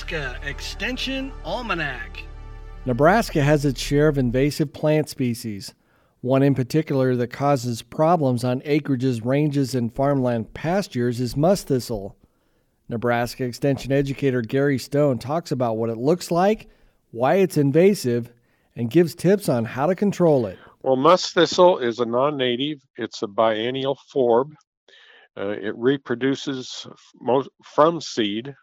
Nebraska Extension Almanac. Nebraska has its share of invasive plant species. One in particular that causes problems on acreages, ranges, and farmland pastures is musk thistle. Nebraska Extension educator Gary Stone talks about what it looks like, why it's invasive, and gives tips on how to control it. Well, musk thistle is a non native, it's a biennial forb. Uh, it reproduces from seed,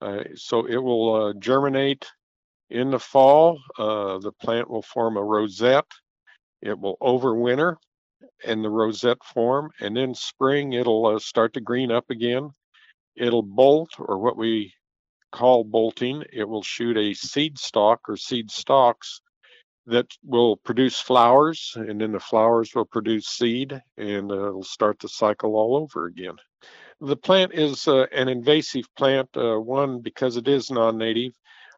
uh, so it will uh, germinate in the fall. Uh, the plant will form a rosette. It will overwinter in the rosette form, and then spring it'll uh, start to green up again. It'll bolt, or what we call bolting. It will shoot a seed stalk or seed stalks that will produce flowers, and then the flowers will produce seed, and it'll start the cycle all over again. The plant is uh, an invasive plant, uh, one because it is non-native.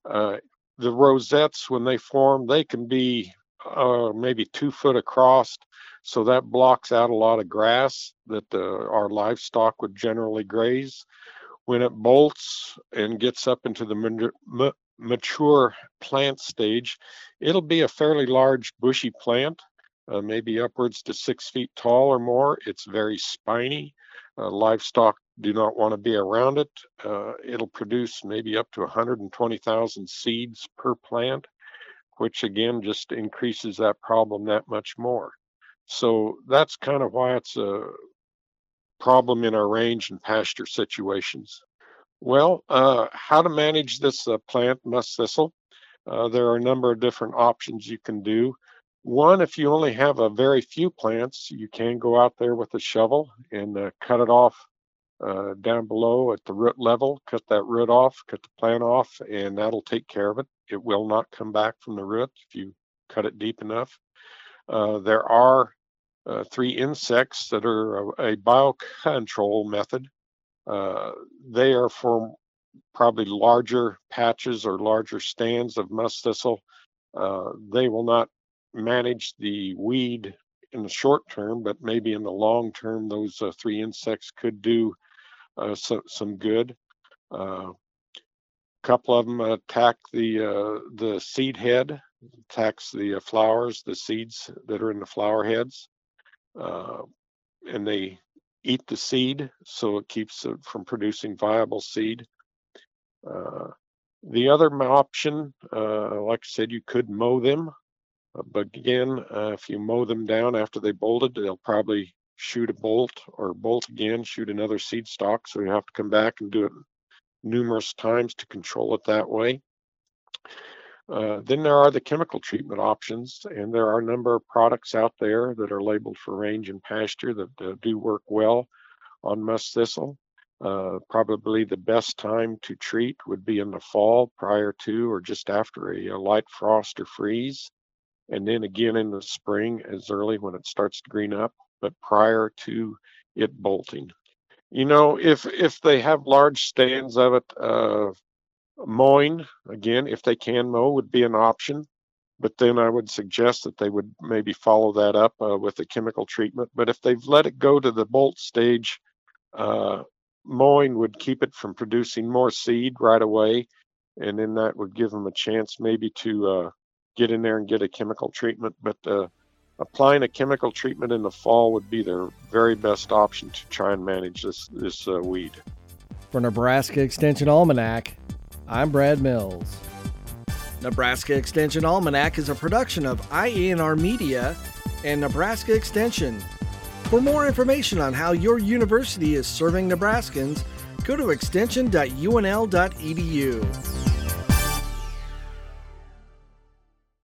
Uh, the rosettes, when they form, they can be uh, maybe two foot across, so that blocks out a lot of grass that uh, our livestock would generally graze. When it bolts and gets up into the mature plant stage, it'll be a fairly large bushy plant, uh, maybe upwards to six feet tall or more. It's very spiny. Uh, livestock do not want to be around it. Uh, it'll produce maybe up to 120,000 seeds per plant, which again just increases that problem that much more. So that's kind of why it's a problem in our range and pasture situations. Well, uh, how to manage this uh, plant musk thistle? Uh, there are a number of different options you can do. One, if you only have a very few plants, you can go out there with a shovel and uh, cut it off uh, down below at the root level, cut that root off, cut the plant off, and that'll take care of it. It will not come back from the root if you cut it deep enough. Uh, there are three insects that are a, a biocontrol method uh, they are for probably larger patches or larger stands of musk thistle. Uh, they will not manage the weed in the short term, but maybe in the long term, those uh, three insects could do uh, so, some good. A uh, couple of them attack the uh, the seed head, attacks the flowers, the seeds that are in the flower heads, and they eat the seed, so it keeps it from producing viable seed. Uh, the other option, uh, like I said, you could mow them, uh, but again, uh, if you mow them down after they bolted, they'll probably shoot a bolt or bolt again, shoot another seed stalk. So you have to come back and do it numerous times to control it that way. Uh, then there are the chemical treatment options, and there are a number of products out there that are labeled for range and pasture that uh, do work well on musk thistle. Uh, probably the best time to treat would be in the fall prior to or just after a, a, light frost or freeze, and then again in the spring as early when it starts to green up, but prior to it bolting. You know, if if they have large stands of it, uh, Mowing, again, if they can mow, would be an option. But then I would suggest that they would maybe follow that up uh, with a chemical treatment. But if they've let it go to the bolt stage, uh, mowing would keep it from producing more seed right away. And then that would give them a chance maybe to uh, get in there and get a chemical treatment. But uh, applying a chemical treatment in the fall would be their very best option to try and manage this, this uh, weed. For Nebraska Extension Almanac, I'm Brad Mills. Nebraska Extension Almanac is a production of IANR Media and Nebraska Extension. For more information on how your university is serving Nebraskans, go to extension.unl.edu.